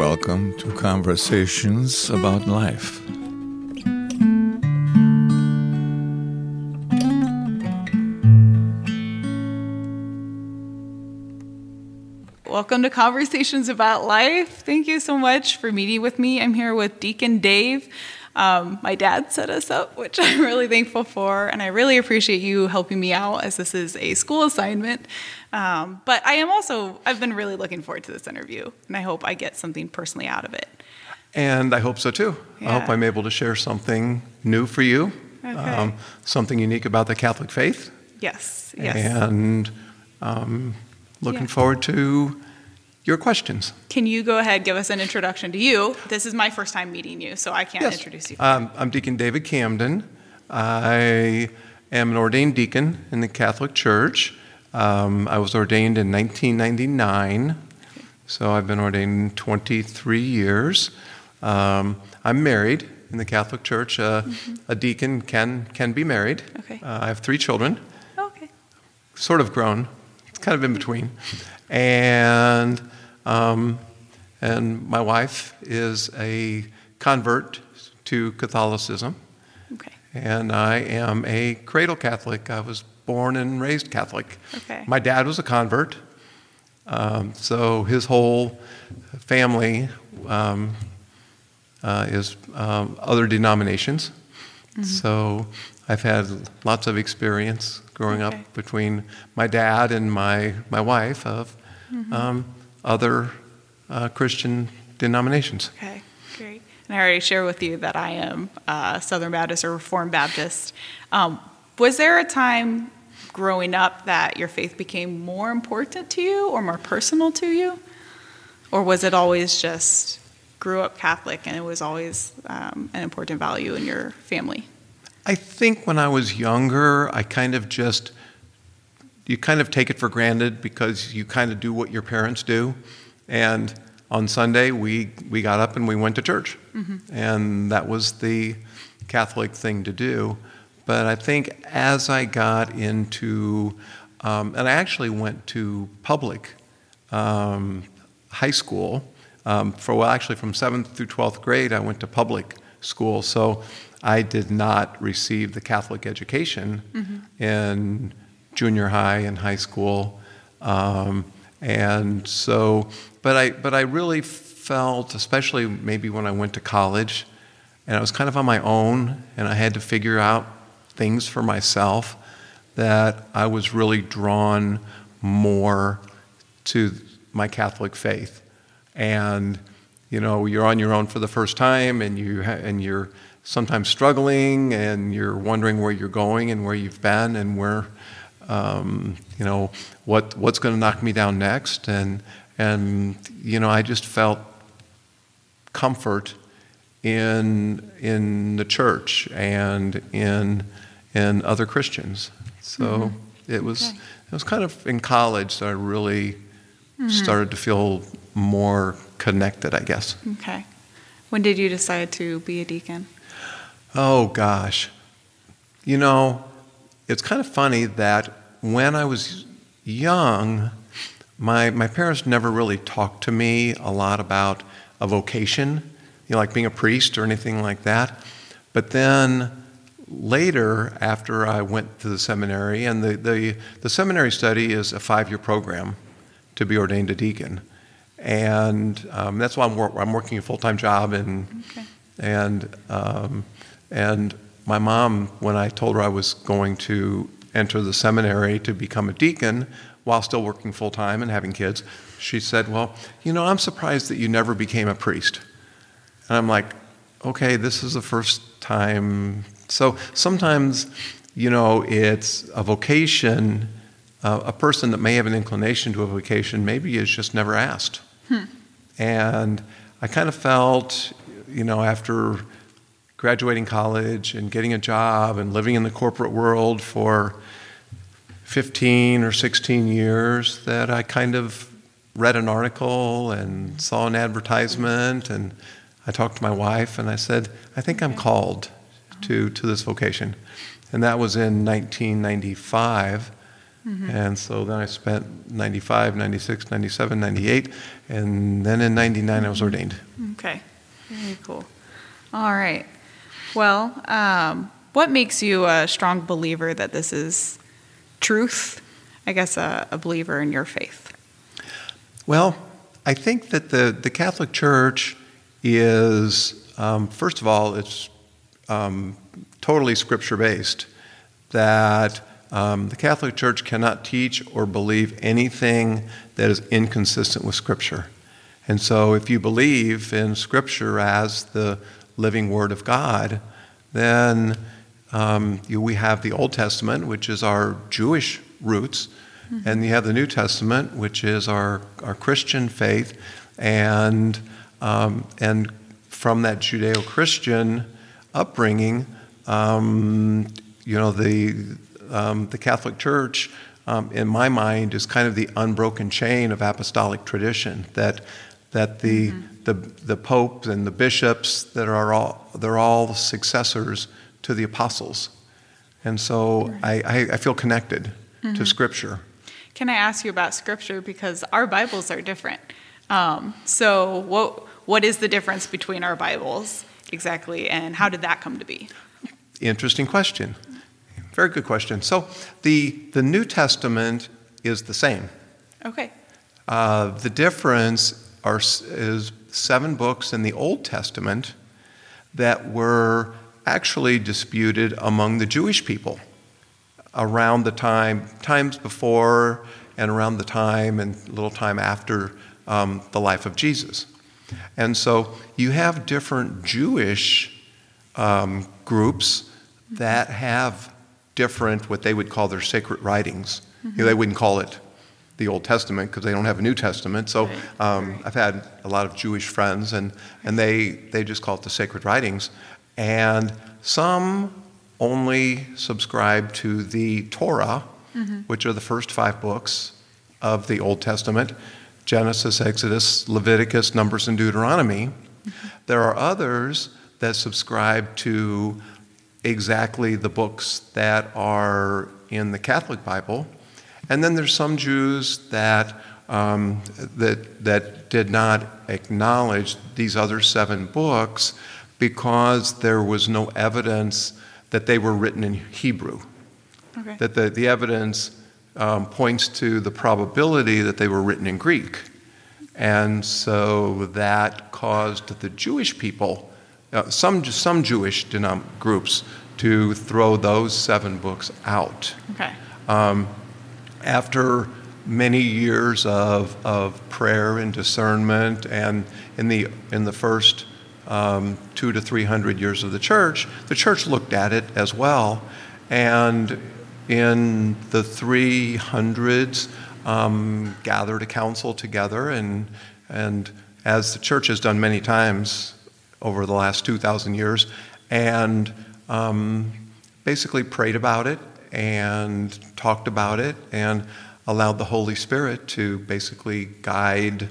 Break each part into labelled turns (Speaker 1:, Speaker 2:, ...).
Speaker 1: welcome to Conversations About Life.
Speaker 2: Welcome to Conversations About Life. Thank you so much for meeting with me. I'm here with Deacon Dave. Um, my dad set us up, which I'm really thankful for, and I really appreciate you helping me out as this is a school assignment. Um, but I am also, I've been really looking forward to this interview, and I hope I get something personally out of it.
Speaker 3: And I hope so too.
Speaker 2: Yeah.
Speaker 3: I hope I'm able to share something new for you, um, something unique about the Catholic faith,
Speaker 2: Yes, yes.
Speaker 3: and um, looking
Speaker 2: Yeah.
Speaker 3: forward to your questions.
Speaker 2: Can you go ahead give us an introduction to you? This is my first time meeting you, so I can't
Speaker 3: Yes.
Speaker 2: introduce you.
Speaker 3: Um, I'm Deacon David Camden. I am an ordained deacon in the Catholic Church. Um, I was ordained in 1999, so I've been ordained 23 years. Um, I'm married in the Catholic Church. Uh, A deacon can can be married.
Speaker 2: Okay.
Speaker 3: Uh, I have three children,
Speaker 2: okay.
Speaker 3: sort of grown. It's kind of in between, and um, and my wife is a convert to Catholicism.
Speaker 2: Okay.
Speaker 3: And I am a cradle Catholic. I was born and raised Catholic.
Speaker 2: Okay.
Speaker 3: My dad was a convert, um, so his whole family um, uh, is um, other denominations.
Speaker 2: Mm-hmm.
Speaker 3: So I've had lots of experience growing
Speaker 2: Okay.
Speaker 3: up between my dad and my, my wife of
Speaker 2: Mm-hmm.
Speaker 3: Other uh, Christian denominations.
Speaker 2: Okay, great. And I already shared with you that I am uh, Southern Baptist or Reformed Baptist. Um, was there a time growing up that your faith became more important to you or more personal to you? Or was it always just grew up Catholic and it was always um, an important value in your family?
Speaker 3: I think when I was younger, I kind of just, you kind of take it for granted because you kind of do what your parents do. And on Sunday, we, we got up and we went to church. And that was the Catholic thing to do. But I think as I got into, um, and I actually went to public um, high school. Um, for well, actually, from seventh through twelfth grade, I went to public school, so I did not receive the Catholic education in junior high and high school, um, and so, but I, but I really felt, especially maybe when I went to college, and I was kind of on my own, and I had to figure out things for myself, that I was really drawn more to my Catholic faith. And you know, you're on your own for the first time, and you ha- and you're sometimes struggling, and you're wondering where you're going and where you've been, and where um, you know what what's going to knock me down next. And and you know, I just felt comfort in in the church and in in other Christians. So it was
Speaker 2: Okay.
Speaker 3: it was kind of in college that I really started to feel more connected, I guess.
Speaker 2: Okay. When did you decide to be a deacon?
Speaker 3: Oh gosh. You know, it's kind of funny that when I was young, my, my parents never really talked to me a lot about a vocation, you know, like being a priest or anything like that. But then later, after I went to the seminary, and the, the, the seminary study is a five year program to be ordained a deacon. And um, that's why I'm, wor- I'm working a full time job and
Speaker 2: Okay.
Speaker 3: and um, and my mom, when I told her I was going to enter the seminary to become a deacon while still working full time and having kids, she said, "Well, you know, I'm surprised that you never became a priest." And I'm like, "Okay, this is the first time." So sometimes, you know, it's a vocation. Uh, a person that may have an inclination to a vocation maybe is just never asked. And I kind of felt, you know, after graduating college and getting a job and living in the corporate world for 15 or 16 years, that I kind of read an article and saw an advertisement and I talked to my wife and I said, I think I'm called to, oh. to this vocation. And that was in 1995. Mm-hmm. And so then I spent 95, 96, 97, 98, and then in 99 I was mm-hmm. ordained.
Speaker 2: Okay, very cool. All right. Well, um, what makes you a strong believer that this is truth? I guess a, a believer in your faith.
Speaker 3: Well, I think that the, the Catholic Church is, um, first of all, it's um, totally scripture based. That um, the Catholic Church cannot teach or believe anything that is inconsistent with Scripture. And so, if you believe in Scripture as the living Word of God, then um, you, we have the Old Testament, which is our Jewish roots, mm-hmm. and you have the New Testament, which is our, our Christian faith. And, um, and from that Judeo Christian upbringing, um, you know, the, um, the Catholic Church, um, in my mind, is kind of the unbroken chain of apostolic tradition. That that the mm-hmm. The the Pope and the bishops that are all they're all successors to the apostles, and so right. I, I, I, feel connected mm-hmm. to Scripture.
Speaker 2: Can I ask you about Scripture because our Bibles are different? Um, so what what is the difference between our Bibles exactly, and how did that come to be?
Speaker 3: Interesting question. Very good question. So the, the New Testament is the same.
Speaker 2: Okay.
Speaker 3: Uh, the difference are, is seven books in the Old Testament that were actually disputed among the Jewish people around the time, times before and around the time and a little time after um, the life of Jesus. And so you have different Jewish um, groups that have different, what they would call their sacred writings. Mm-hmm. You know, they wouldn't call it the Old Testament because they don't have a New Testament. So um, I've had a lot of Jewish friends, and, and they, they just call it the sacred writings. And some only subscribe to the Torah, mm-hmm. which are the first five books of the Old Testament Genesis, Exodus, Leviticus, Numbers, and Deuteronomy. Mm-hmm. There are others that subscribe to exactly the books that are in the Catholic Bible. And then there's some Jews that, um, that, that did not acknowledge these other seven books because there was no evidence that they were written in Hebrew. Okay. That the, the evidence um, points to the probability that they were written in Greek. And so that caused the Jewish people uh, some, some Jewish denom- groups to throw those seven books out.
Speaker 2: Okay.
Speaker 3: Um, after many years of, of prayer and discernment, and in the, in the first um, two to three hundred years of the church, the church looked at it as well. And in the 300s, um, gathered a council together, and, and as the church has done many times over the last 2,000 years, and um, basically prayed about it and talked about it and allowed the Holy Spirit to basically guide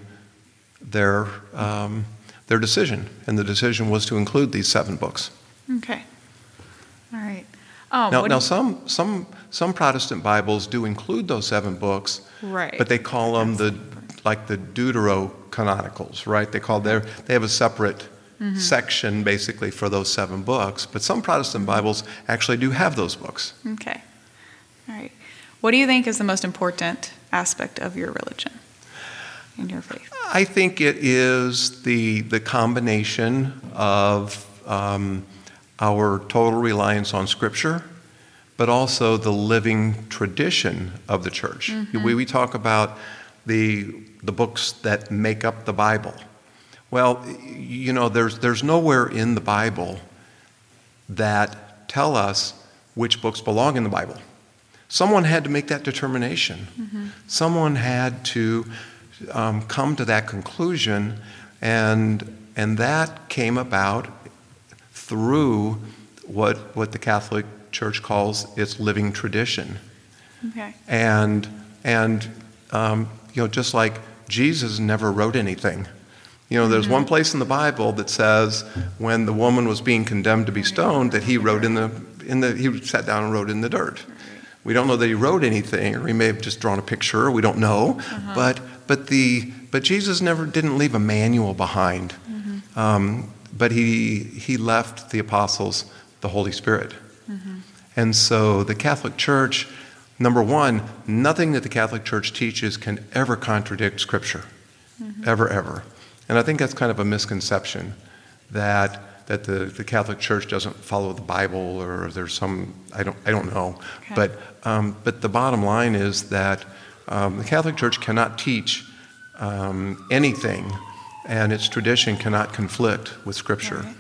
Speaker 3: their, um, their decision. And the decision was to include these seven books.
Speaker 2: Okay. All right. Oh,
Speaker 3: now, now you... some, some, some Protestant Bibles do include those seven books,
Speaker 2: right.
Speaker 3: but they call them the, like the Deuterocanonicals, right? They call their, they have a separate mm-hmm. section basically for those seven books. But some Protestant Bibles actually do have those books.
Speaker 2: Okay. All right. What do you think is the most important aspect of your religion and your faith?
Speaker 3: I think it is the, the combination of um, our total reliance on Scripture, but also the living tradition of the church. Mm-hmm. We, we talk about the, the books that make up the Bible. Well, you know, there's, there's nowhere in the Bible that tell us which books belong in the Bible. Someone had to make that determination. Mm-hmm. Someone had to um, come to that conclusion, and, and that came about through what, what the Catholic Church calls its living tradition.
Speaker 2: Okay.
Speaker 3: And, and um, you know, just like Jesus never wrote anything. You know, there's one place in the Bible that says when the woman was being condemned to be stoned that he wrote in the in the he sat down and wrote in the dirt. We don't know that he wrote anything, or he may have just drawn a picture. We don't know. Uh-huh. But but the but Jesus never didn't leave a manual behind. Mm-hmm. Um, but he he left the apostles the Holy Spirit. Mm-hmm. And so the Catholic Church, number one, nothing that the Catholic Church teaches can ever contradict Scripture, mm-hmm. ever, ever. And I think that's kind of a misconception that that the, the Catholic Church doesn't follow the Bible or there's some I don't I don't know.
Speaker 2: Okay.
Speaker 3: But um, but the bottom line is that um, the Catholic Church cannot teach um, anything, and its tradition cannot conflict with Scripture.
Speaker 2: Right.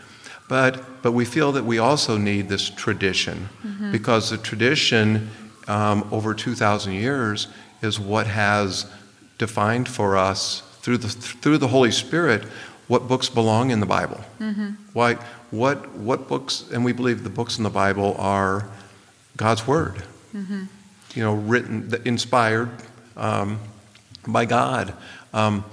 Speaker 3: But, but we feel that we also need this tradition because the tradition um, over 2,000 years is what has defined for us through the, through the Holy Spirit what books belong in the Bible. Why, what, what books, and we believe the books in the Bible are God's Word. You know, written, inspired um, by God. Um,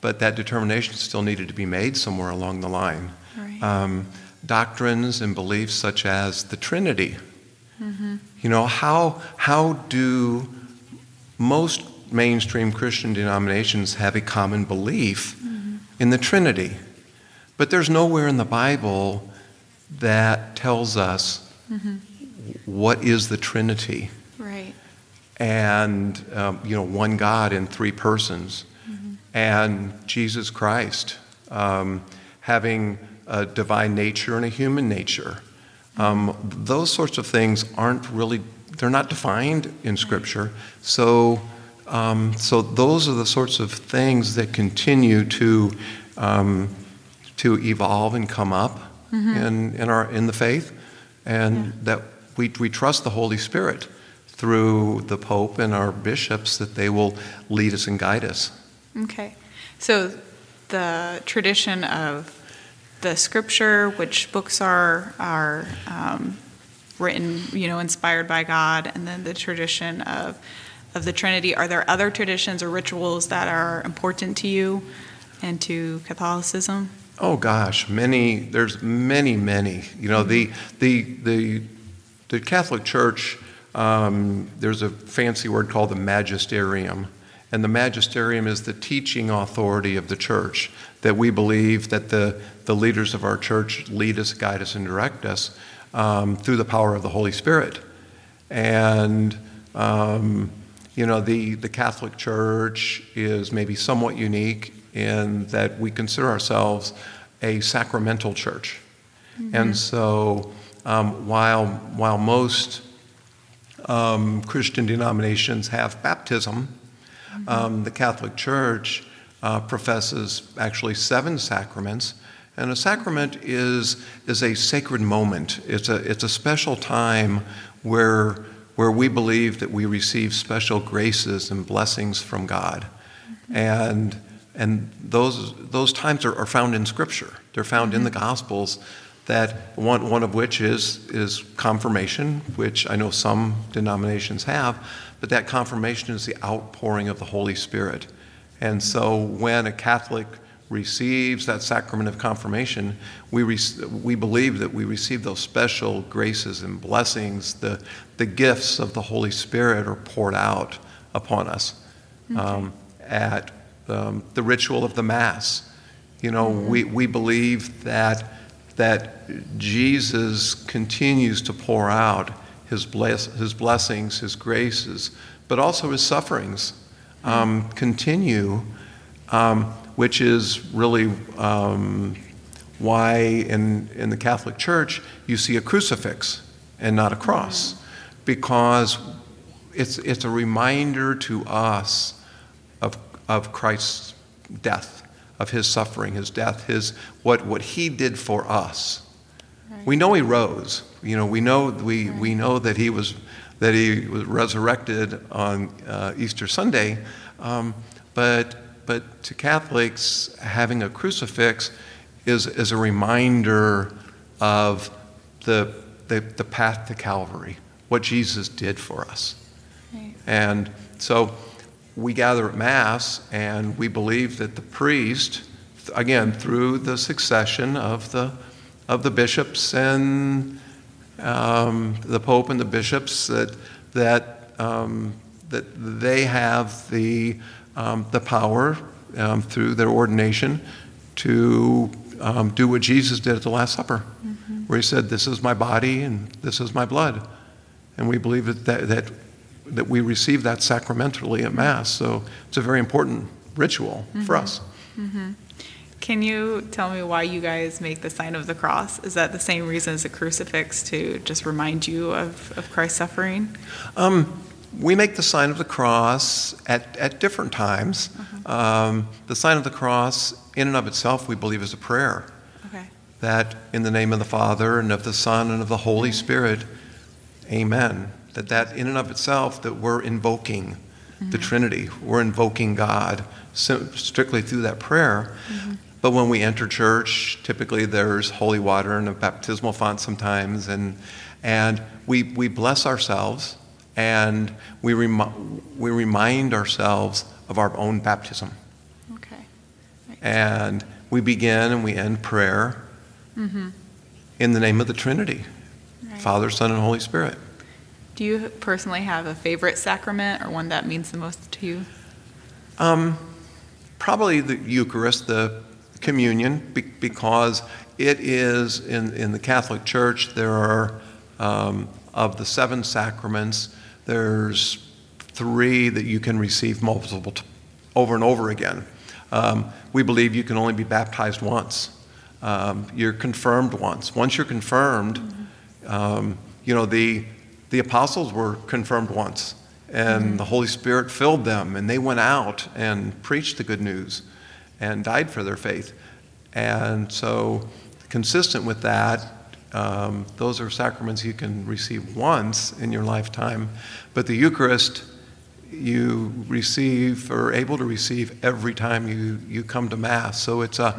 Speaker 3: but that determination still needed to be made somewhere along the line
Speaker 2: Right.
Speaker 3: um, doctrines and beliefs such as the Trinity. You know, how, how do most mainstream Christian denominations have a common belief in the Trinity? But there's nowhere in the Bible that tells us what is the Trinity
Speaker 2: Right.
Speaker 3: and um, you know one God in three persons, and Jesus Christ um, having a divine nature and a human nature. Um, those sorts of things aren't really they're not defined in Scripture. So um, so those are the sorts of things that continue to um, to evolve and come up in, in our in the faith, and that we, we trust the Holy Spirit through the Pope and our bishops that they will lead us and guide us.
Speaker 2: Okay. So the tradition of the scripture, which books are are um, written, you know, inspired by God, and then the tradition of of the Trinity. Are there other traditions or rituals that are important to you and to Catholicism?
Speaker 3: Oh gosh, many. There's many, many. You know, the the the the Catholic Church. Um, there's a fancy word called the magisterium, and the magisterium is the teaching authority of the church. That we believe that the the leaders of our church lead us, guide us, and direct us um, through the power of the Holy Spirit. And um, you know, the the Catholic Church is maybe somewhat unique in that we consider ourselves a sacramental church. And so, um, while, while most um, Christian denominations have baptism, um, the Catholic Church uh, professes actually seven sacraments. And a sacrament is, is a sacred moment. It's a, it's a special time where, where we believe that we receive special graces and blessings from God. And, and those, those times are, are found in Scripture. They're found in the mm-hmm. Gospels, that one, one of which is, is confirmation, which I know some denominations have, but that confirmation is the outpouring of the Holy Spirit. And so when a Catholic receives that sacrament of confirmation, we, rec- we believe that we receive those special graces and blessings. The, the gifts of the Holy Spirit are poured out upon us um, at um, the ritual of the Mass. You know, we, we believe that, that Jesus continues to pour out his, bless, his blessings, his graces, but also his sufferings um, continue, um, which is really um, why in, in the Catholic Church you see a crucifix and not a cross, because it's, it's a reminder to us of, of Christ's death, of his suffering, his death, his, what, what he did for us. We know he rose. You know, we know, we, we know that he was that he was resurrected on uh, Easter Sunday, um, but but to Catholics, having a crucifix is is a reminder of the the, the path to Calvary, what Jesus did for us.
Speaker 2: Right.
Speaker 3: And so we gather at Mass and we believe that the priest, again, through the succession of the, of the bishops and um, the Pope and the bishops, that, that um, that they have the, um, the power um, through their ordination to um, do what Jesus did at the Last Supper, where he said, This is my body and this is my blood. And we believe that, that, that, that we receive that sacramentally at Mass. So it's a very important ritual for us.
Speaker 2: Can you tell me why you guys make the sign of the cross? Is that the same reason as a crucifix to just remind you of, of Christ's suffering?
Speaker 3: Um, we make the sign of the cross at, at different times. Uh-huh. Um, the sign of the cross, in and of itself, we believe is a prayer.
Speaker 2: Okay.
Speaker 3: That in the name of the Father and of the Son and of the Holy Spirit, Amen. That that in and of itself, that we're invoking the mm-hmm. Trinity, we're invoking God strictly through that prayer. Mm-hmm. But when we enter church, typically there's holy water and a baptismal font sometimes, and and we we bless ourselves and we remi- we remind ourselves of our own baptism,
Speaker 2: Okay.
Speaker 3: and we begin and we end prayer in the name of the Trinity,
Speaker 2: Right.
Speaker 3: Father, Son, and Holy Spirit.
Speaker 2: Do you personally have a favorite sacrament or one that means the most to you?
Speaker 3: Um, probably the Eucharist, the communion, be- because it is in, in the Catholic Church, there are, um, of the seven sacraments, there's three that you can receive multiple, t- over and over again. Um, we believe you can only be baptized once. Um, you're confirmed once. Once you're confirmed, um, you know, the, the apostles were confirmed once, and the Holy Spirit filled them, and they went out and preached the good news and died for their faith. And so, consistent with that, um, those are sacraments you can receive once in your lifetime. But the Eucharist, you receive or are able to receive every time you, you come to Mass. So it's a,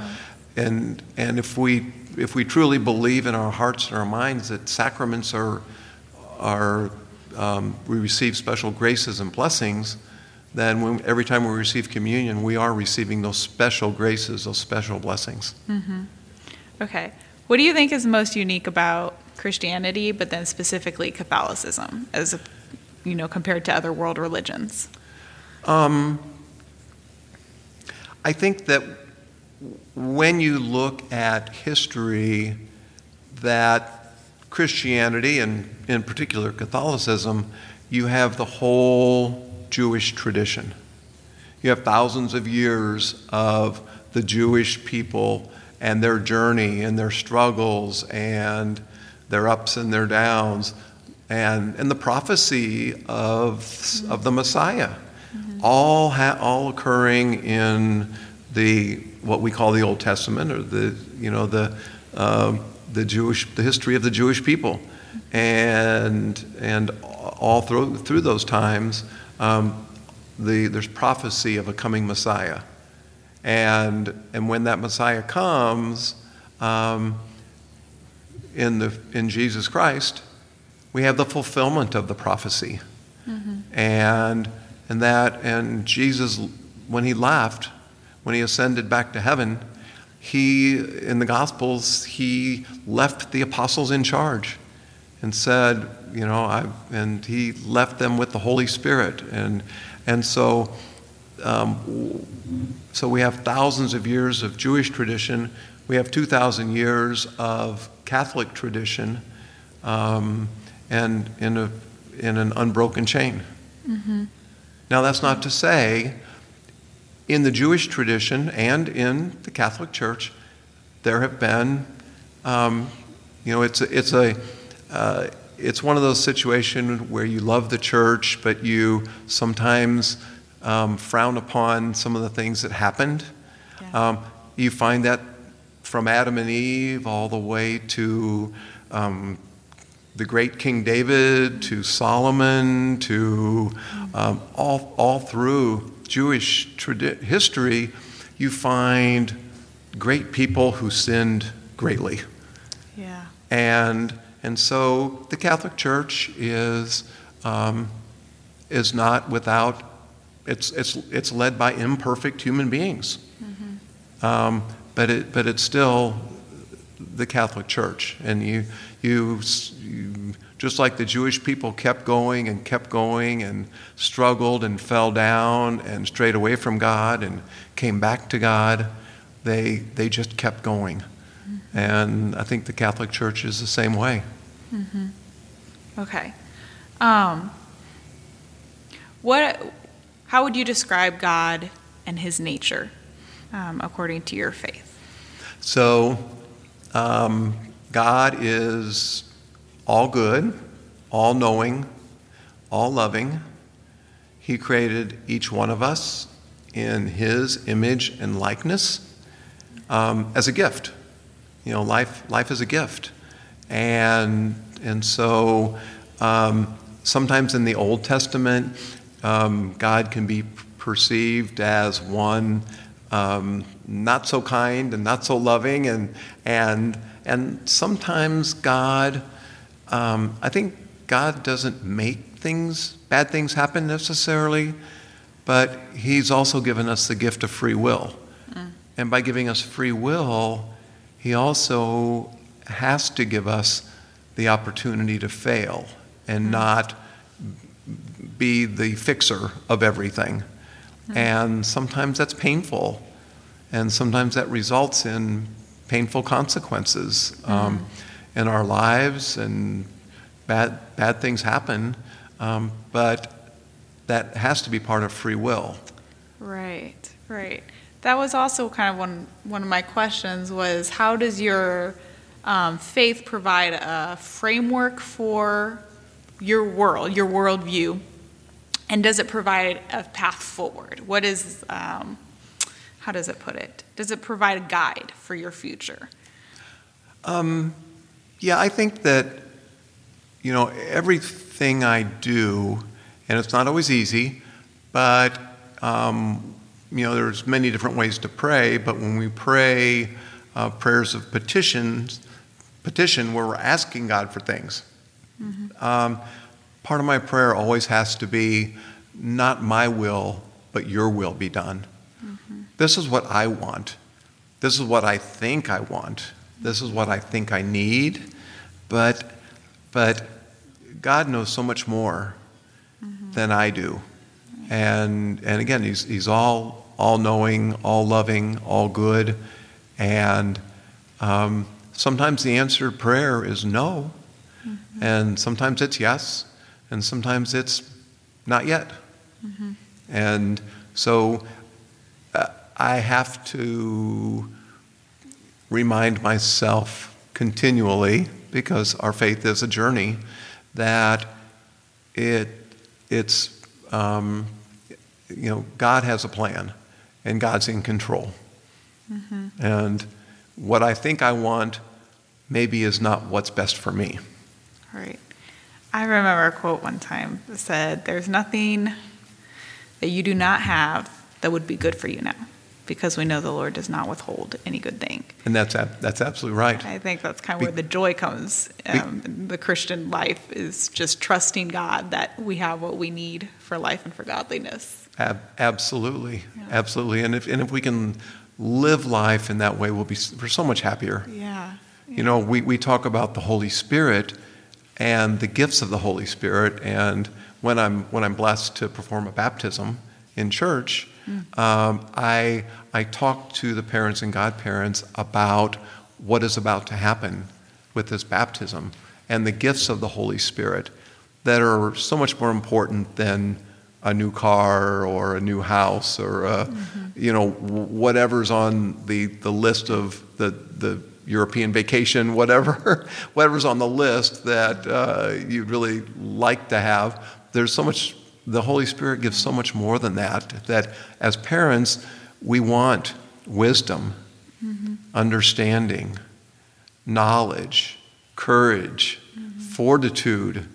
Speaker 3: and, and if we, if we truly believe in our hearts and our minds that sacraments are, are um, we receive special graces and blessings, then when, every time we receive communion, we are receiving those special graces, those special blessings.
Speaker 2: Okay. What do you think is most unique about Christianity, but then specifically Catholicism, as you know, compared to other world religions?
Speaker 3: Um, I think that when you look at history, that Christianity and in particular Catholicism, you have the whole Jewish tradition. You have thousands of years of the Jewish people and their journey and their struggles and their ups and their downs and, and the prophecy of, of the Messiah, all, ha- all occurring in the what we call the Old Testament or the you know the um, the Jewish the history of the Jewish people, and and all through through those times, um, the there's prophecy of a coming Messiah, and and when that Messiah comes, um, in the in Jesus Christ, we have the fulfillment of the prophecy, and and that and Jesus when he left, when he ascended back to heaven, he in the Gospels he left the apostles in charge, and said, you know, I and he left them with the Holy Spirit, and and so. Um, so we have thousands of years of Jewish tradition. We have 2,000 years of Catholic tradition, um, and in, a, in an unbroken chain. Now, that's not to say in the Jewish tradition and in the Catholic Church, there have been, um, you know, it's a, it's a, uh, it's one of those situations where you love the church, but you sometimes um, frown upon some of the things that happened.
Speaker 2: Yeah.
Speaker 3: Um, you find that from Adam and Eve all the way to um, the great King David, to Solomon, to um, all, all through Jewish tradi- history, you find great people who sinned greatly.
Speaker 2: Yeah.
Speaker 3: And, and so the Catholic Church is, um, is not without, it's, it's, it's led by imperfect human beings. Um, but, it, but it's still the Catholic Church. And you, you, you just like the Jewish people kept going and kept going and struggled and fell down and strayed away from God and came back to God, they, they just kept going. Mm-hmm. And I think the Catholic Church is the same way.
Speaker 2: Mm-hmm. Okay. Um, what, how would you describe God and his nature um, according to your faith?
Speaker 3: So, um, God is all good, all knowing, all loving. He created each one of us in His image and likeness um, as a gift. You know, life, life is a gift. And, and so um, sometimes in the Old Testament, um, God can be perceived as one um, not so kind and not so loving, and, and, and sometimes God um, I think God doesn't make things, bad things happen necessarily, but He's also given us the gift of free will. Mm. And by giving us free will, He also has to give us the opportunity to fail and mm. not be the fixer of everything. Mm. And sometimes that's painful, and sometimes that results in painful consequences. Um, in our lives, and bad, bad things happen, um, but that has to be part of free will.
Speaker 2: Right, right. That was also kind of one, one of my questions was how does your um, faith provide a framework for your world, your worldview, and does it provide a path forward? What is, um, how does it put it? Does it provide a guide for your future?
Speaker 3: Um, yeah, I think that, you know, everything I do, and it's not always easy, but, um, you know, there's many different ways to pray, but when we pray uh, prayers of petitions, petition where we're asking God for things, mm-hmm. Part of my prayer always has to be not my will, but your will be done. Mm-hmm. This is what I want. This is what I think I want. This is what I think I need. But, but God knows so much more mm-hmm. than I do. And, and again, he's, he's all, all knowing, all loving, all good. And um, sometimes the answer to prayer is no. Mm-hmm. And sometimes it's yes. And sometimes it's not yet. Mm-hmm. And so uh, I have to remind myself continually, because our faith is a journey, that it, it's, um, you know, God has a plan and God's in control. Mm-hmm. And what I think I want maybe is not what's best for me.
Speaker 2: Right. I remember a quote one time that said, There's nothing that you do not have that would be good for you now because we know the Lord does not withhold any good thing.
Speaker 3: And that's that's absolutely right.
Speaker 2: I think that's kind of where the joy comes. Um, the Christian life is just trusting God that we have what we need for life and for godliness.
Speaker 3: Ab- absolutely, yeah. absolutely. And if and if we can live life in that way, we'll be we're so much happier.
Speaker 2: Yeah.
Speaker 3: yeah. You know, we, we talk about the Holy Spirit and the gifts of the Holy Spirit, and when I'm when I'm blessed to perform a baptism in church Mm. Um, I, I talk to the parents and godparents about what is about to happen with this baptism and the gifts of the Holy Spirit that are so much more important than a new car or a new house or a, mm-hmm. you know whatever's on the, the list of the, the European vacation, whatever whatever's on the list that uh, you'd really like to have. There's so much the Holy Spirit gives so much more than that. That as parents, we want wisdom, mm-hmm. understanding, knowledge, courage, mm-hmm. fortitude,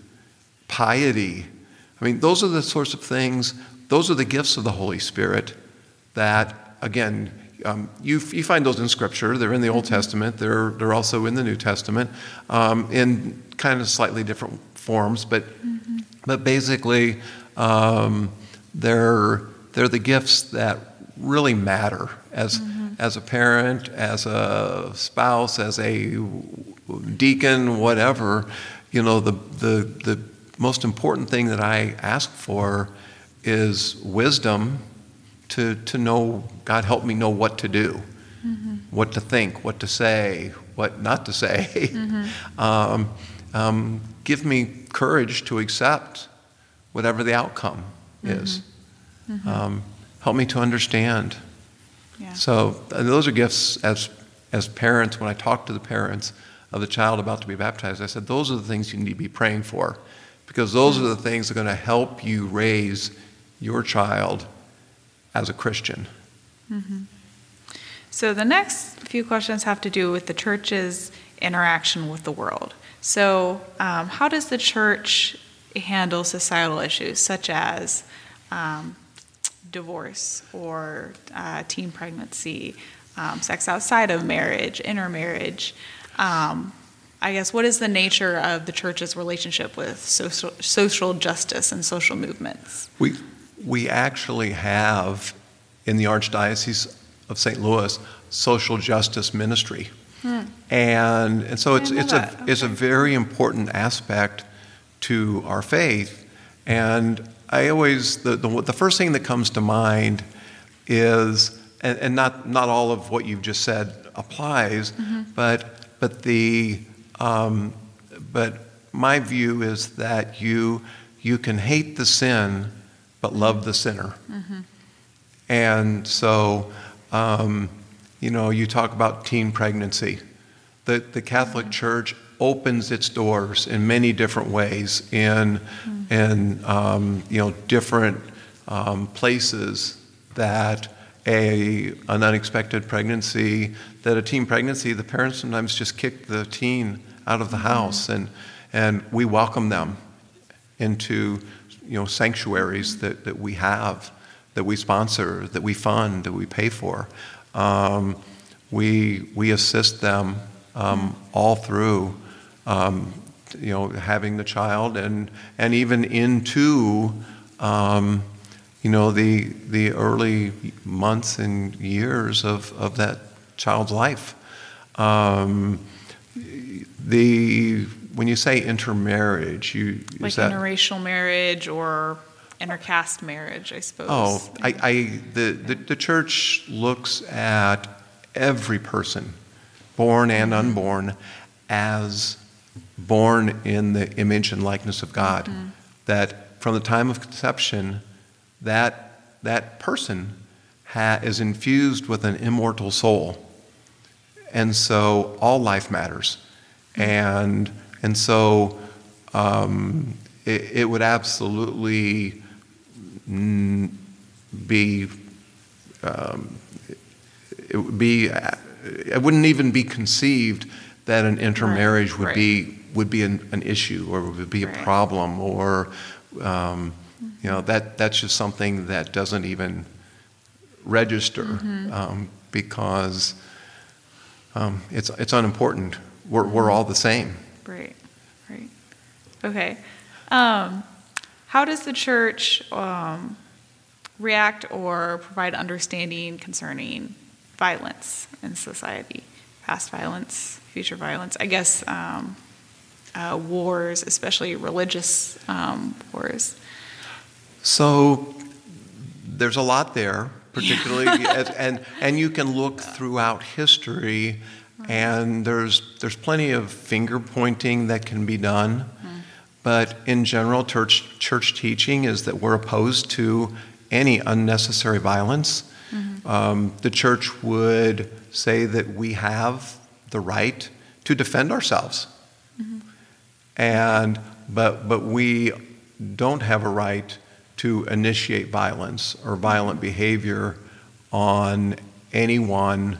Speaker 3: piety. I mean, those are the sorts of things, those are the gifts of the Holy Spirit that, again, um, you, you, find those in Scripture. They're in the Old mm-hmm. Testament, they're, they're also in the New Testament um, in kind of slightly different forms, but, mm-hmm. but basically, um, they're, they're the gifts that really matter as, mm-hmm. as a parent, as a spouse, as a deacon, whatever. you know, the, the, the most important thing that I ask for is wisdom to, to know, God help me know what to do, mm-hmm. what to think, what to say, what not to say. Mm-hmm. um, um, give me courage to accept whatever the outcome mm-hmm. is. Mm-hmm. Um, help me to understand. Yeah. So those are gifts as, as parents. When I talk to the parents of the child about to be baptized, I said, those are the things you need to be praying for because those are the things that are going to help you raise your child as a Christian.
Speaker 2: Mm-hmm. So the next few questions have to do with the church's interaction with the world. So, um, how does the church handle societal issues such as um, divorce or uh, teen pregnancy, um, sex outside of marriage, intermarriage? Um, I guess what is the nature of the church's relationship with social, social justice and social movements?
Speaker 3: We, we actually have in the Archdiocese of St. Louis social justice ministry. Hmm. And, and so it's, it's, a, okay. it's a very important aspect to our faith. And I always, the, the, the first thing that comes to mind is, and, and, not, not all of what you've just said applies, mm-hmm. but, but the, um, but my view is that you, you can hate the sin, but love the sinner. Mm-hmm. And so, um, you know, you talk about teen pregnancy. The, the Catholic mm-hmm. Church opens its doors in many different ways in, mm-hmm. in um, you know, different um, places that a, an unexpected pregnancy, that a teen pregnancy, the parents sometimes just kick the teen out of the mm-hmm. house, and, and we welcome them into you know, sanctuaries that, that we have, that we sponsor, that we fund, that we pay for. Um, we, we assist them um, all through um, you know, having the child and, and even into um, you know, the, the early months and years of, of that child's life. Um, the when you say intermarriage, you
Speaker 2: like that, interracial marriage or intercaste marriage, I suppose.
Speaker 3: Oh, I, I the, the, the church looks at every person, born and mm-hmm. unborn, as born in the image and likeness of God. Mm-hmm. That from the time of conception, that that person ha- is infused with an immortal soul, and so all life matters. And, and so um, it, it, would absolutely be, um, it would be, it wouldn't even be conceived that an intermarriage would right. be would be an, an, issue or would be a right. problem or um, you know that that's just something that doesn't even register mm-hmm. um, because um, it's it's unimportant we're, we're all the same.
Speaker 2: Right, right. Okay. Um, how does the church um, react or provide understanding concerning violence in society? Past violence, future violence, I guess um, uh, wars, especially religious um, wars.
Speaker 3: So there's a lot there, particularly, as, and, and you can look throughout history and there's, there's plenty of finger pointing that can be done. Mm-hmm. But in general, church, church teaching is that we're opposed to any unnecessary violence. Mm-hmm. Um, the church would say that we have the right to defend ourselves. Mm-hmm. And, but, but we don't have a right to initiate violence or violent behavior on anyone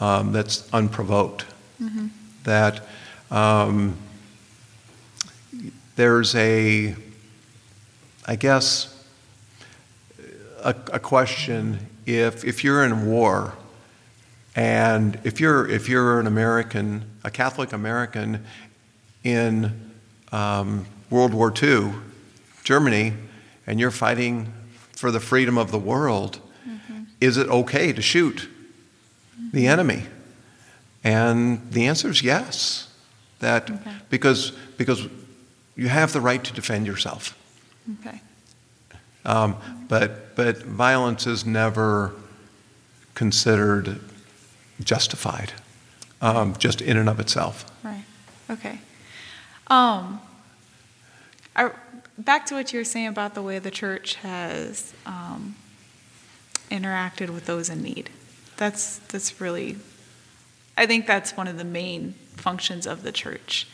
Speaker 3: um, that's unprovoked. Mm-hmm. That um, there's a, I guess, a, a, question if, if you're in war and if you're, if you're an American, a Catholic American in um, World War II, Germany, and you're fighting for the freedom of the world, mm-hmm. is it okay to shoot? The enemy? And the answer is yes. That okay. because because you have the right to defend yourself.
Speaker 2: Okay.
Speaker 3: Um, but, but violence is never considered justified, um, just in and of itself.
Speaker 2: Right. Okay. Um, I, back to what you were saying about the way the church has um, interacted with those in need. That's that's really, I think that's one of the main functions of the church.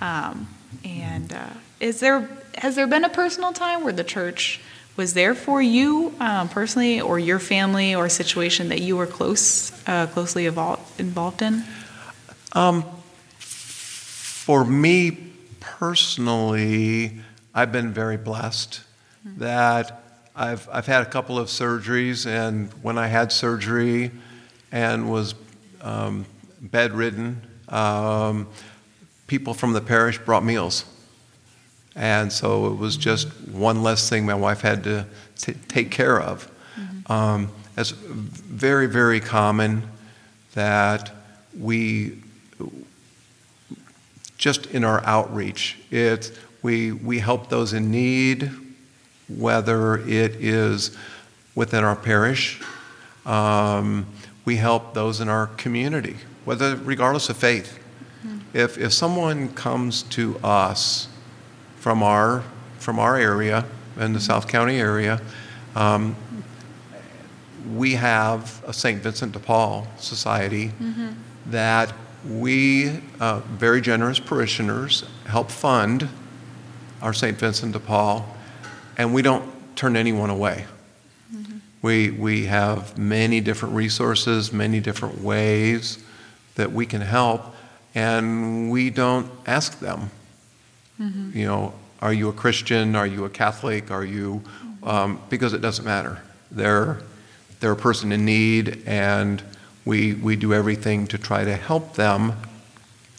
Speaker 2: Um, and uh, is there has there been a personal time where the church was there for you um, personally, or your family, or a situation that you were close uh, closely involved involved in?
Speaker 3: Um, for me personally, I've been very blessed that I've, I've had a couple of surgeries, and when I had surgery and was um, bedridden, um, people from the parish brought meals. And so it was just one less thing my wife had to t- take care of. Um, it's very, very common that we, just in our outreach, it's, we, we help those in need, whether it is within our parish, um, we help those in our community, whether regardless of faith. If, if someone comes to us from our, from our area, in the South County area, um, we have a St. Vincent de Paul Society that we, uh, very generous parishioners, help fund our St. Vincent de Paul, and we don't turn anyone away. We, we have many different resources, many different ways that we can help, and we don't ask them, you know, are you a Christian? Are you a Catholic? Are you, um, because it doesn't matter. They're, they're a person in need, and we, we do everything to try to help them.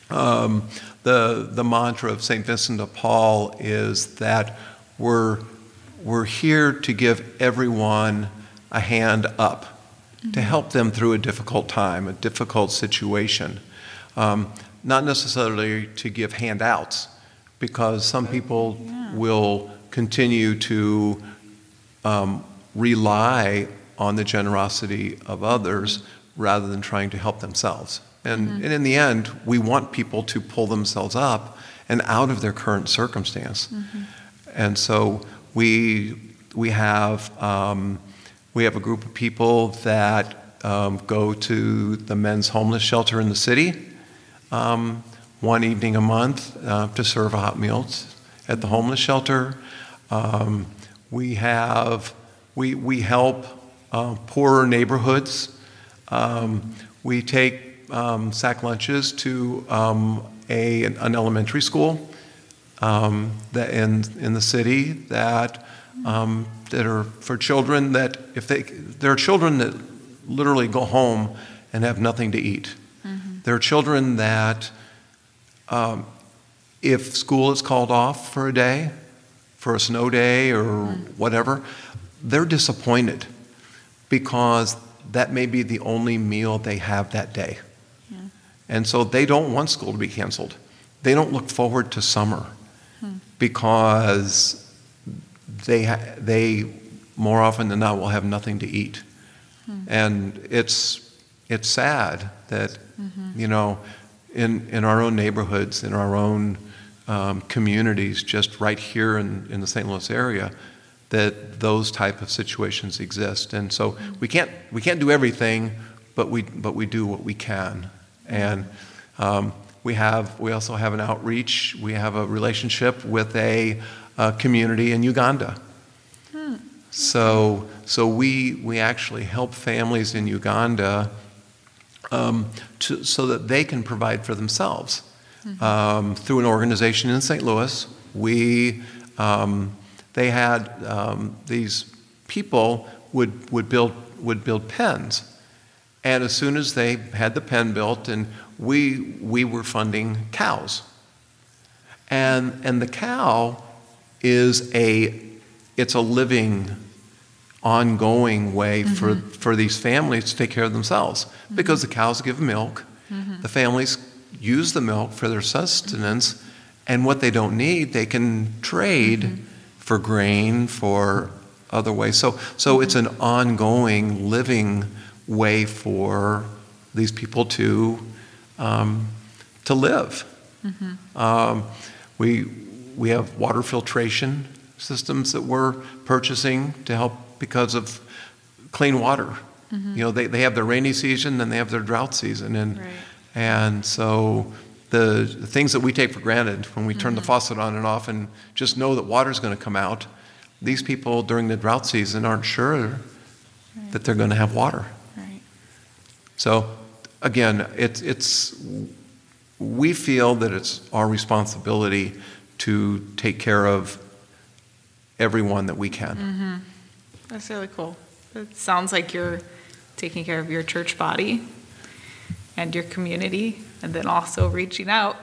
Speaker 3: Um, the, the mantra of St. Vincent de Paul is that we're, we're here to give everyone a hand up, to help them through a difficult time, a difficult situation. Um, not necessarily to give handouts, because some people will continue to um, rely on the generosity of others rather than trying to help themselves. And, and in the end, we want people to pull themselves up and out of their current circumstance. And so we, we, have, um, we have a group of people that um, go to the men's homeless shelter in the city um, one evening a month uh, to serve hot meals at the homeless shelter. Um, we have we, we help uh, poorer neighborhoods. Um, we take um, sack lunches to a, an elementary school um, that in, in the city that, um, that are for children that if they, there are children that literally go home and have nothing to eat. There are children that um, if school is called off for a day, for a snow day or whatever, they're disappointed because that may be the only meal they have that day. And so they don't want school to be canceled. They don't look forward to summer because they, ha- they more often than not will have nothing to eat. And it's, it's sad that, you know, in, in our own neighborhoods, in our own um, communities, just right here in, in the St. Louis area, that those type of situations exist. And so we can't, we can't do everything, but we, but we do what we can. And um, we, have, we also have an outreach, we have a relationship with a, a community in Uganda. So, so we, we actually help families in Uganda um, to, so that they can provide for themselves. Um, through an organization in St. Louis, we, um, they had um, these people would, would, build, would build pens. And as soon as they had the pen built, and we, we were funding cows. And, and the cow is a, it's a living, ongoing way for, mm-hmm. for these families to take care of themselves. Mm-hmm. Because the cows give milk. Mm-hmm. The families use the milk for their sustenance, And what they don't need, they can trade for grain, for other ways. So, so it's an ongoing, living way for these people to, um, to live. Um, we, we have water filtration systems that we're purchasing to help because of clean water. You know, they, they have their rainy season, then they have their drought season. And,
Speaker 2: Right.
Speaker 3: and so the, the things that we take for granted when we turn the faucet on and off and just know that water's going to come out, these people during the drought season aren't sure that they're going to have water. So again, it's, it's, we feel that it's our responsibility to take care of everyone that we can.
Speaker 2: That's really cool. It sounds like you're taking care of your church body and your community, and then also reaching out,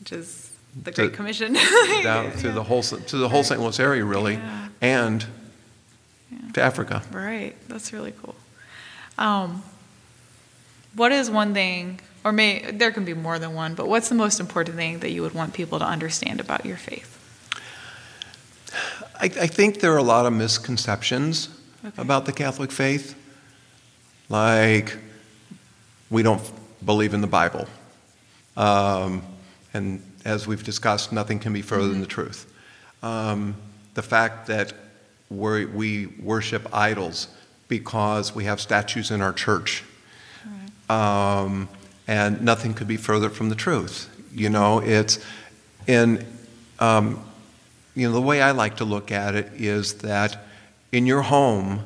Speaker 2: which is the Great
Speaker 3: To-
Speaker 2: Commission.
Speaker 3: Down to the whole, to the whole St. Louis area, really,
Speaker 2: Yeah.
Speaker 3: and to Africa.
Speaker 2: Right. That's really cool. Um, what is one thing, or may there can be more than one, but what's the most important thing that you would want people to understand about your faith?
Speaker 3: I, I think there are a lot of misconceptions
Speaker 2: Okay.
Speaker 3: about the Catholic faith. Like, we don't believe in the Bible. Um, and as we've discussed, nothing can be further than the truth. Um, the fact that we we worship idols because we have statues in our church. Um, and nothing could be further from the truth. You know, it's in, um, you know, the way I like to look at it is that in your home,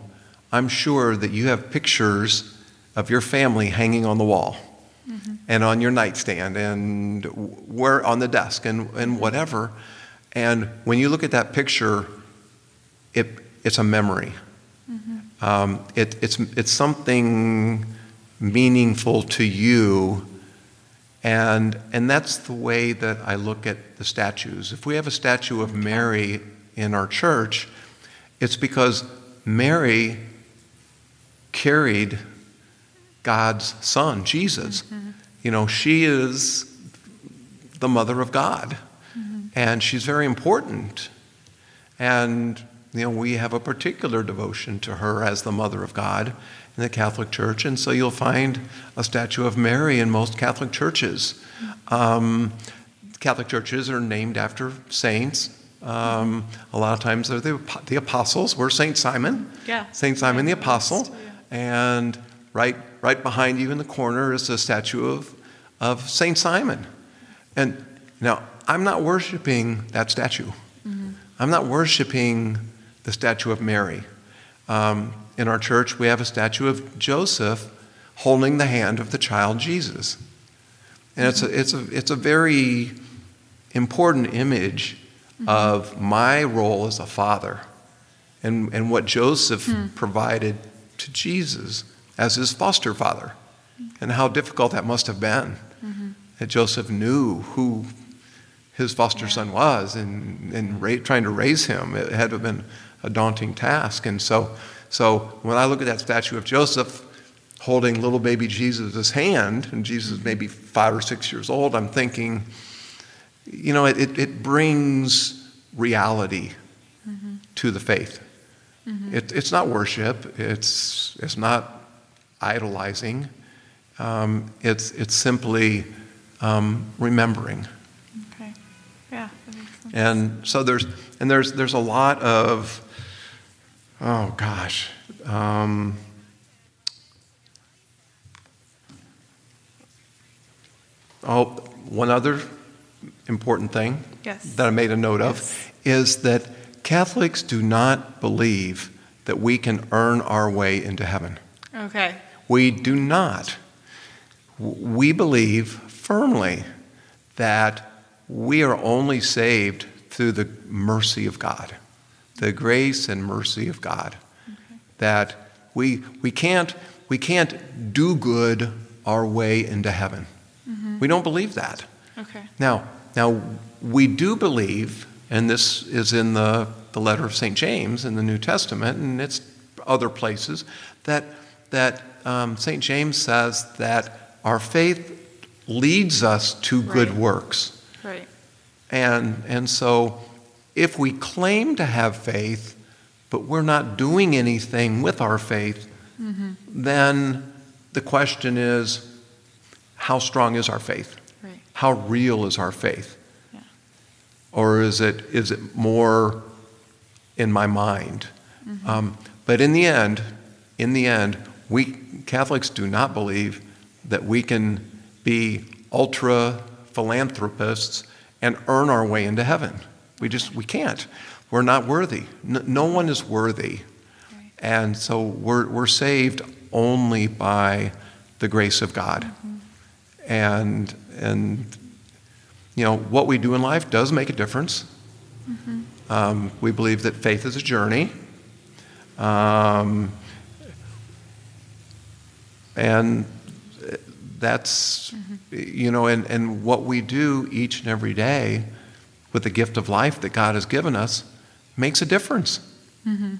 Speaker 3: I'm sure that you have pictures of your family hanging on the wall and on your nightstand and where on the desk and, and whatever. And when you look at that picture, it, it's a memory. Um, it, it's, it's something meaningful to you. And, and that's the way that I look at the statues. If we have a statue of Mary in our church, it's because Mary carried God's son, Jesus. Mm-hmm. You know, she is the mother of God, mm-hmm. and she's very important. And, you know, we have a particular devotion to her as the mother of God in the Catholic Church, and so you'll find a statue of Mary in most Catholic churches. Um, Catholic churches are named after saints. Um, a lot of times they're the, the apostles. We're Saint Simon.
Speaker 2: Yeah.
Speaker 3: Saint Simon the Apostle. And right, right behind you in the corner is a statue of, of Saint Simon. And now, I'm not worshiping that statue. I'm not worshiping the statue of Mary. Um, in our church, we have a statue of Joseph holding the hand of the child Jesus. And it's a, it's a, it's a very important image mm-hmm. of my role as a father and, and what Joseph hmm. provided to Jesus as his foster father, and how difficult that must have been. Mm-hmm. That Joseph knew who his foster son was and, and ra- trying to raise him. It had been a daunting task. And so, so when I look at that statue of Joseph holding little baby Jesus' hand, and Jesus is maybe five or six years old, I'm thinking, you know, it, it, it brings reality to the faith. It, it's not worship, it's, it's not idolizing, um, it's, it's simply um, remembering.
Speaker 2: Okay. Yeah. That makes sense.
Speaker 3: And so there's, and there's, there's a lot of, oh gosh, um, oh, one other important thing
Speaker 2: Yes.
Speaker 3: that I made a note of is that Catholics do not believe that we can earn our way into heaven.
Speaker 2: Okay.
Speaker 3: We do not. We believe firmly that we are only saved through the mercy of God, the grace and mercy of God. That we, we, can't, we can't do good our way into heaven. We don't believe that.
Speaker 2: Okay.
Speaker 3: Now, now we do believe, and this is in the, the letter of St. James in the New Testament, and it's other places, that, that um, St. James says that our faith leads us to good works.
Speaker 2: Right.
Speaker 3: And, and so, if we claim to have faith, but we're not doing anything with our faith, mm-hmm. then the question is how strong is our faith?
Speaker 2: Right.
Speaker 3: How real is our faith? Yeah. Or is it, is it more in my mind? Mm-hmm. Um, but in the end, in the end, we Catholics do not believe that we can be ultra philanthropists and earn our way into heaven. We just we can't. We're not worthy. No, no one is worthy. And so we're, we're saved only by the grace of God. Mm-hmm. And, and, you know, what we do in life does make a difference. Mm-hmm. Um, we believe that faith is a journey. Um, and that's, mm-hmm. you know, and, and what we do each and every day with the gift of life that God has given us makes a difference. Mm-hmm.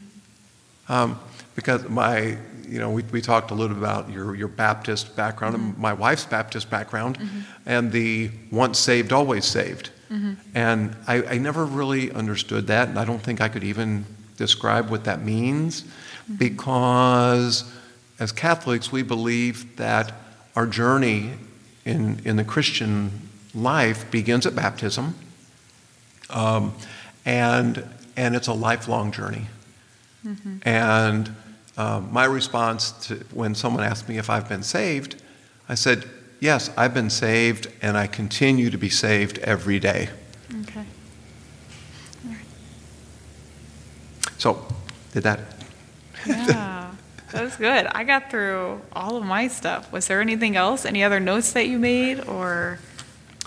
Speaker 3: Um, because my, you know, we, we talked a little bit about your, your Baptist background mm-hmm. and my wife's Baptist background mm-hmm. and the once saved, always saved. Mm-hmm. And I, I, never really understood that, and I don't think I could even describe what that means mm-hmm. because as Catholics, we believe that our journey in, in the Christian life begins at baptism. Um, and, and it's a lifelong journey. Mm-hmm. And um, my response to when someone asked me if I've been saved, I said, Yes, I've been saved, and I continue to be saved every day.
Speaker 2: Okay.
Speaker 3: So, did that?
Speaker 2: Yeah, that was good. I got through all of my stuff. Was there anything else? Any other notes that you made or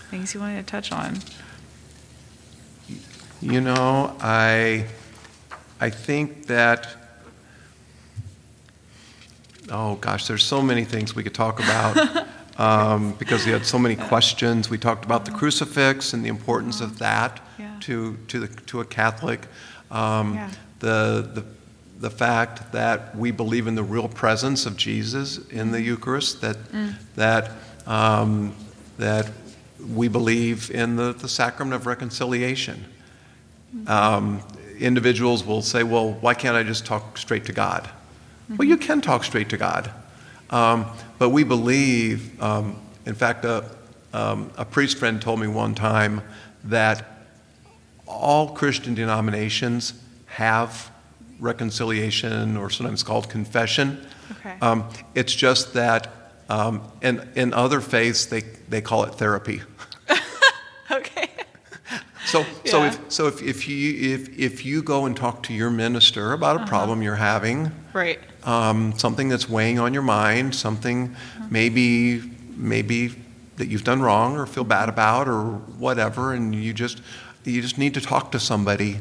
Speaker 2: things you wanted to touch on?
Speaker 3: You know, I, I think that, oh gosh, there's so many things we could talk about um, because we had so many questions. We talked about the crucifix and the importance of that
Speaker 2: yeah.
Speaker 3: to, to, the, to a Catholic. Um,
Speaker 2: yeah.
Speaker 3: the, the, the fact that we believe in the real presence of Jesus in the Eucharist, that, mm. that, um, that we believe in the, the sacrament of reconciliation. Um, individuals will say, well, why can't I just talk straight to God? Mm-hmm. Well, you can talk straight to God. Um, but we believe, um, in fact, a, um, a priest friend told me one time that all Christian denominations have reconciliation or sometimes called confession.
Speaker 2: Okay.
Speaker 3: Um, it's just that um, in, in other faiths, they, they call it therapy. So, so, if, so if, if, you, if, if you go and talk to your minister about a uh-huh. problem you're having,
Speaker 2: right.
Speaker 3: Um, something that's weighing on your mind, something uh-huh. maybe, maybe that you've done wrong or feel bad about or whatever, and you just, you just need to talk to somebody.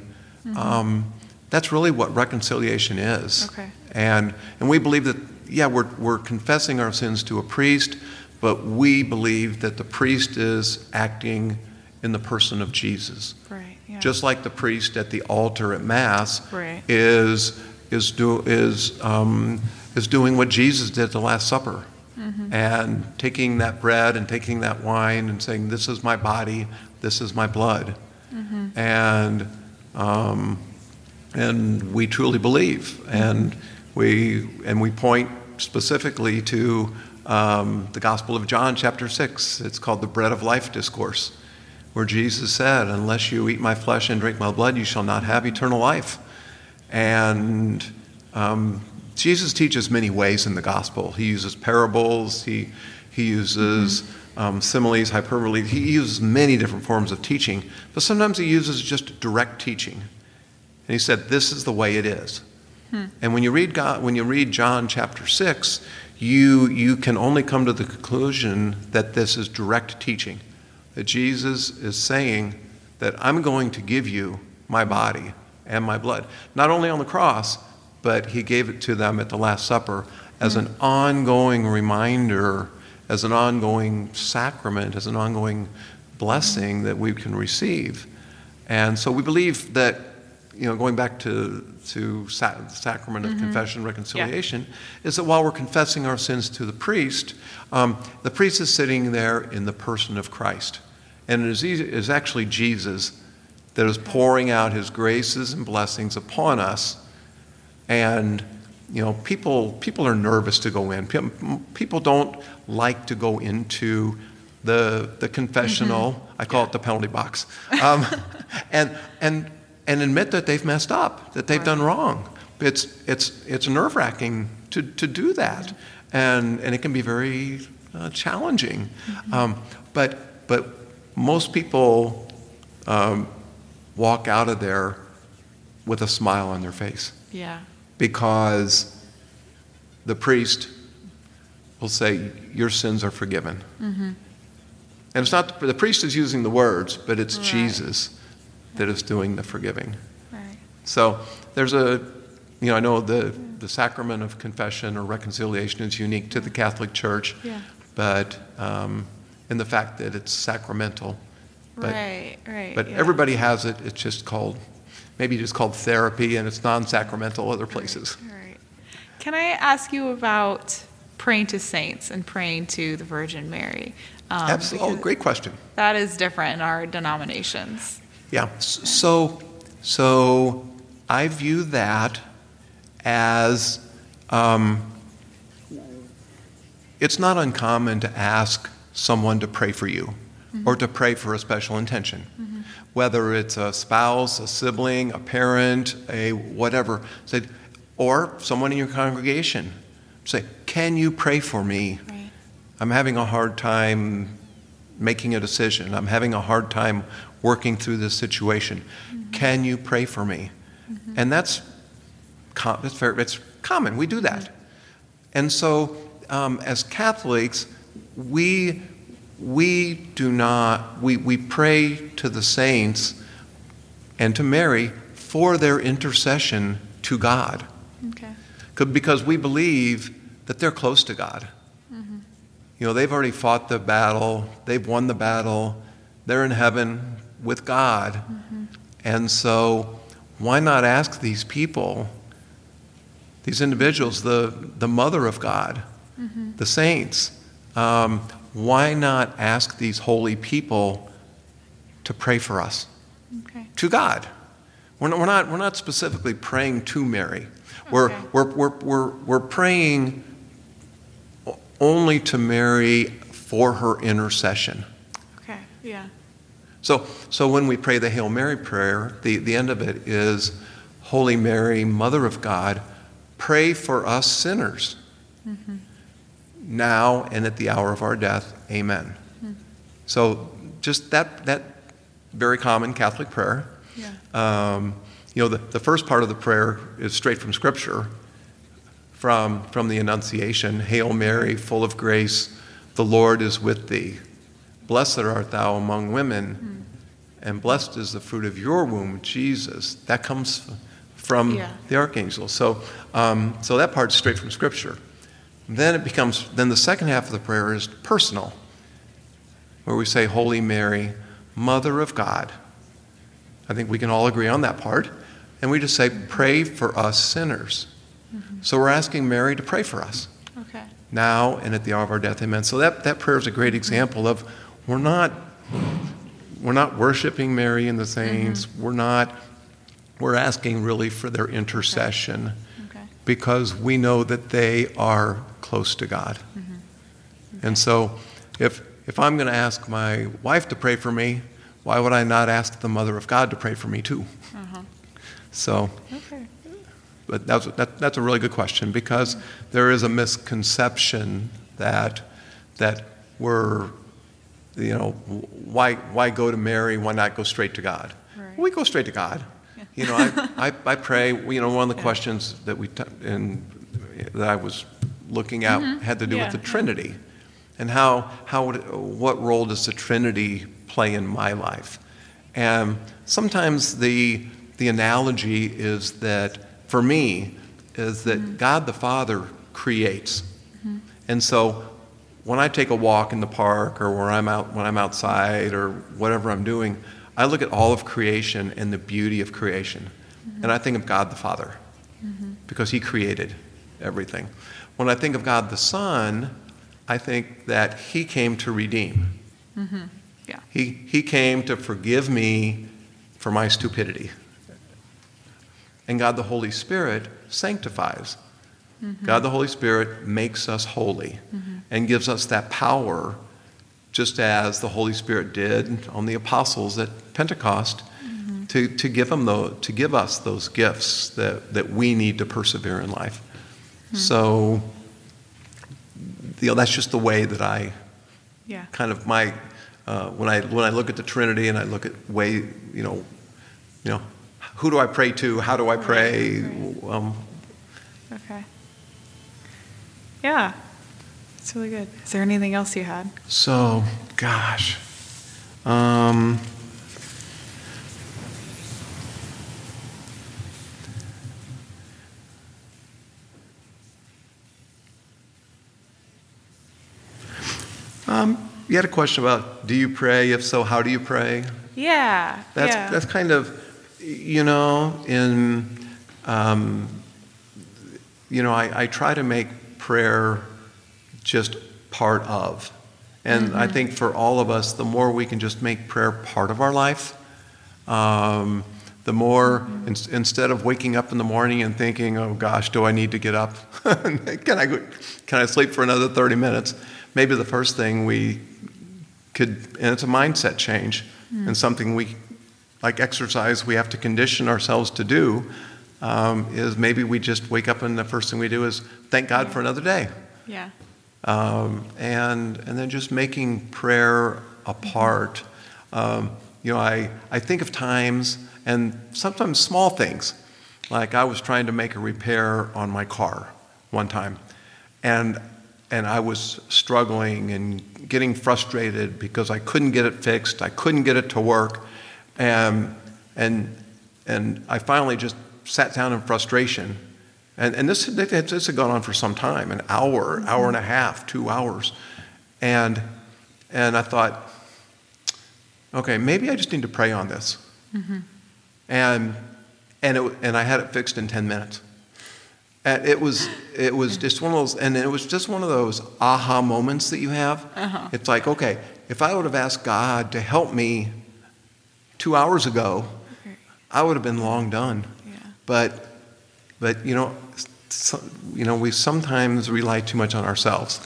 Speaker 3: Mm-hmm. Um, that's really what reconciliation is.
Speaker 2: Okay.
Speaker 3: And, and we believe that, yeah, we're, we're confessing our sins to a priest, but we believe that the priest is acting in the person of Jesus.
Speaker 2: Right. Yeah.
Speaker 3: Just like the priest at the altar at Mass
Speaker 2: right.
Speaker 3: is, is, do, is, um, is doing what Jesus did at the Last Supper. Mm-hmm. And taking that bread and taking that wine and saying, This is my body, this is my blood. Mm-hmm. And, um, and we truly believe. And, we, and we point specifically to um, the Gospel of John, chapter 6. It's called the Bread of Life Discourse where Jesus said, Unless you eat my flesh and drink my blood, you shall not have eternal life. And um, Jesus teaches many ways in the gospel. He uses parables, he, he uses mm-hmm. um, similes, hyperbole, he uses many different forms of teaching, but sometimes he uses just direct teaching. And he said, This is the way it is. Hmm. And when you read God, when you read John chapter 6, you, you can only come to the conclusion that this is direct teaching that Jesus is saying that I'm going to give you my body and my blood. Not only on the cross, but he gave it to them at the Last Supper as an ongoing reminder, as an ongoing sacrament, as an ongoing blessing that we can receive. And so we believe that, you know, going back to, to sa- sacrament of mm-hmm. confession and reconciliation, yeah. is that while we're confessing our sins to the priest, um, the priest is sitting there in the person of Christ. And it is, easy, it is actually Jesus that is pouring out his graces and blessings upon us. And, you know, people, people are nervous to go in. People don't like to go into the, the confessional, mm-hmm. I call yeah. it the penalty box, um, and, and, and admit that they've messed up, that they've right. done wrong. It's, it's, it's nerve wracking to, to do that. And, and it can be very uh, challenging. Mm-hmm. Um, but, but most people um, walk out of there with a smile on their face.
Speaker 2: Yeah.
Speaker 3: Because the priest will say, Your sins are forgiven. Mm-hmm. And it's not the priest is using the words, but it's right. Jesus that is doing the forgiving. Right. So there's a, you know, I know the, the sacrament of confession or reconciliation is unique to the Catholic Church, yeah. but um, in the fact that it's sacramental.
Speaker 2: But, right, right.
Speaker 3: But yeah. everybody has it. It's just called, maybe just called therapy, and it's non-sacramental other places.
Speaker 2: Right, right. Can I ask you about praying to saints and praying to the Virgin Mary?
Speaker 3: Um, Absolutely. Oh, great question.
Speaker 2: That is different in our denominations.
Speaker 3: Yeah. So, so I view that as um, it's not uncommon to ask someone to pray for you mm-hmm. or to pray for a special intention. Mm-hmm. Whether it's a spouse, a sibling, a parent, a whatever, say, or someone in your congregation. Say, Can you pray for me? Right. I'm having a hard time making a decision. I'm having a hard time working through this situation. Mm-hmm. Can you pray for me? Mm-hmm. And that's, that's very, it's common. We do that. And so, um, as Catholics, we, we do not, we, we pray to the saints and to Mary for their intercession to God. Okay. Because we believe that they're close to God. Mm-hmm. You know, they've already fought the battle, they've won the battle, they're in heaven with God. Mm-hmm. And so, why not ask these people, these individuals, the, the mother of God, mm-hmm. the saints, um, why not ask these holy people to pray for us? Okay. To God. We're not, we're, not, we're not specifically praying to Mary. We're, okay. we're, we're, we're, we're praying only to Mary for her intercession.
Speaker 2: Okay, yeah.
Speaker 3: So, so when we pray the Hail Mary prayer, the, the end of it is Holy Mary, Mother of God, pray for us sinners. Mm-hmm now and at the hour of our death. Amen. Hmm. So just that, that very common Catholic prayer. Yeah. Um, you know, the, the first part of the prayer is straight from Scripture, from, from the Annunciation Hail Mary, full of grace, the Lord is with thee. Blessed art thou among women, hmm. and blessed is the fruit of your womb, Jesus. That comes from yeah. the archangel. So, um, so that part's straight from Scripture. Then it becomes, then the second half of the prayer is personal, where we say, Holy Mary, Mother of God. I think we can all agree on that part. And we just say, pray for us sinners. Mm-hmm. So we're asking Mary to pray for us. Okay. Now and at the hour of our death, amen. So that, that prayer is a great example of we're not we're not worshiping Mary and the saints. Mm-hmm. We're not we're asking really for their intercession. Okay because we know that they are close to God. Mm-hmm. Okay. And so, if, if I'm going to ask my wife to pray for me, why would I not ask the Mother of God to pray for me too? Uh-huh. So, okay. but that's, that, that's a really good question because mm-hmm. there is a misconception that, that we're, you know, why, why go to Mary? Why not go straight to God? Right. We go straight to God. You know, I, I, I, pray, you know, one of the questions that we, t- in, that I was looking at mm-hmm. had to do yeah. with the Trinity and how, how would, what role does the Trinity play in my life? And sometimes the, the analogy is that, for me, is that mm-hmm. God the Father creates. Mm-hmm. And so when I take a walk in the park or where I'm out, when I'm outside or whatever I'm doing, I look at all of creation and the beauty of creation, and I think of God the Father because He created everything. When I think of God the Son, I think that He came to redeem. Mm-hmm.
Speaker 2: Yeah.
Speaker 3: He, he came to forgive me for my stupidity. And God the Holy Spirit sanctifies. Mm-hmm. God the Holy Spirit makes us holy mm-hmm. and gives us that power, just as the Holy Spirit did on the apostles at Pentecost, mm-hmm. to, to, give them the, to give us those gifts that, that we need to persevere in life. So, you know, that's just the way that I
Speaker 2: Yeah.
Speaker 3: kind of my uh, when I when I look at the Trinity and I look at way you know you know who do I pray to? How do I pray?
Speaker 2: Right,
Speaker 3: Um,
Speaker 2: Okay. Yeah. It's really good. Is there anything else you had?
Speaker 3: so, gosh. Um, um, you had a question about do you pray? If so, how do you pray?
Speaker 2: Yeah.
Speaker 3: That's
Speaker 2: yeah.
Speaker 3: that's kind of, you know, in, um, you know, I, I try to make prayer just part of, and I think for all of us, the more we can just make prayer part of our life, um, the more in, instead of waking up in the morning and thinking, oh gosh, do I need to get up? can I go, can I sleep for another thirty minutes? Maybe the first thing we could, and it's a mindset change and something we, like exercise, we have to condition ourselves to do, um, is maybe we just wake up and the first thing we do is thank God for another day.
Speaker 2: yeah.
Speaker 3: Um, and, and then just making prayer a part. Um, you know, I, I think of times, and sometimes small things, like I was trying to make a repair on my car one time, and, and I was struggling and getting frustrated because I couldn't get it fixed, I couldn't get it to work, and, and, and I finally just sat down in frustration and, and this, this had gone on for some time an hour, mm-hmm. hour and a half, two hours. And, and I thought, okay, maybe I just need to pray on this. Mm-hmm. And, and, it, and I had it fixed in 10 minutes. And it was, it was just one of those, and it was just one of those aha moments that you have.
Speaker 2: Uh-huh.
Speaker 3: It's like, okay, if I would have asked God to help me two hours ago,
Speaker 2: Okay.
Speaker 3: I would have been long done.
Speaker 2: Yeah.
Speaker 3: But, but you know, so, you know, we sometimes rely too much on ourselves,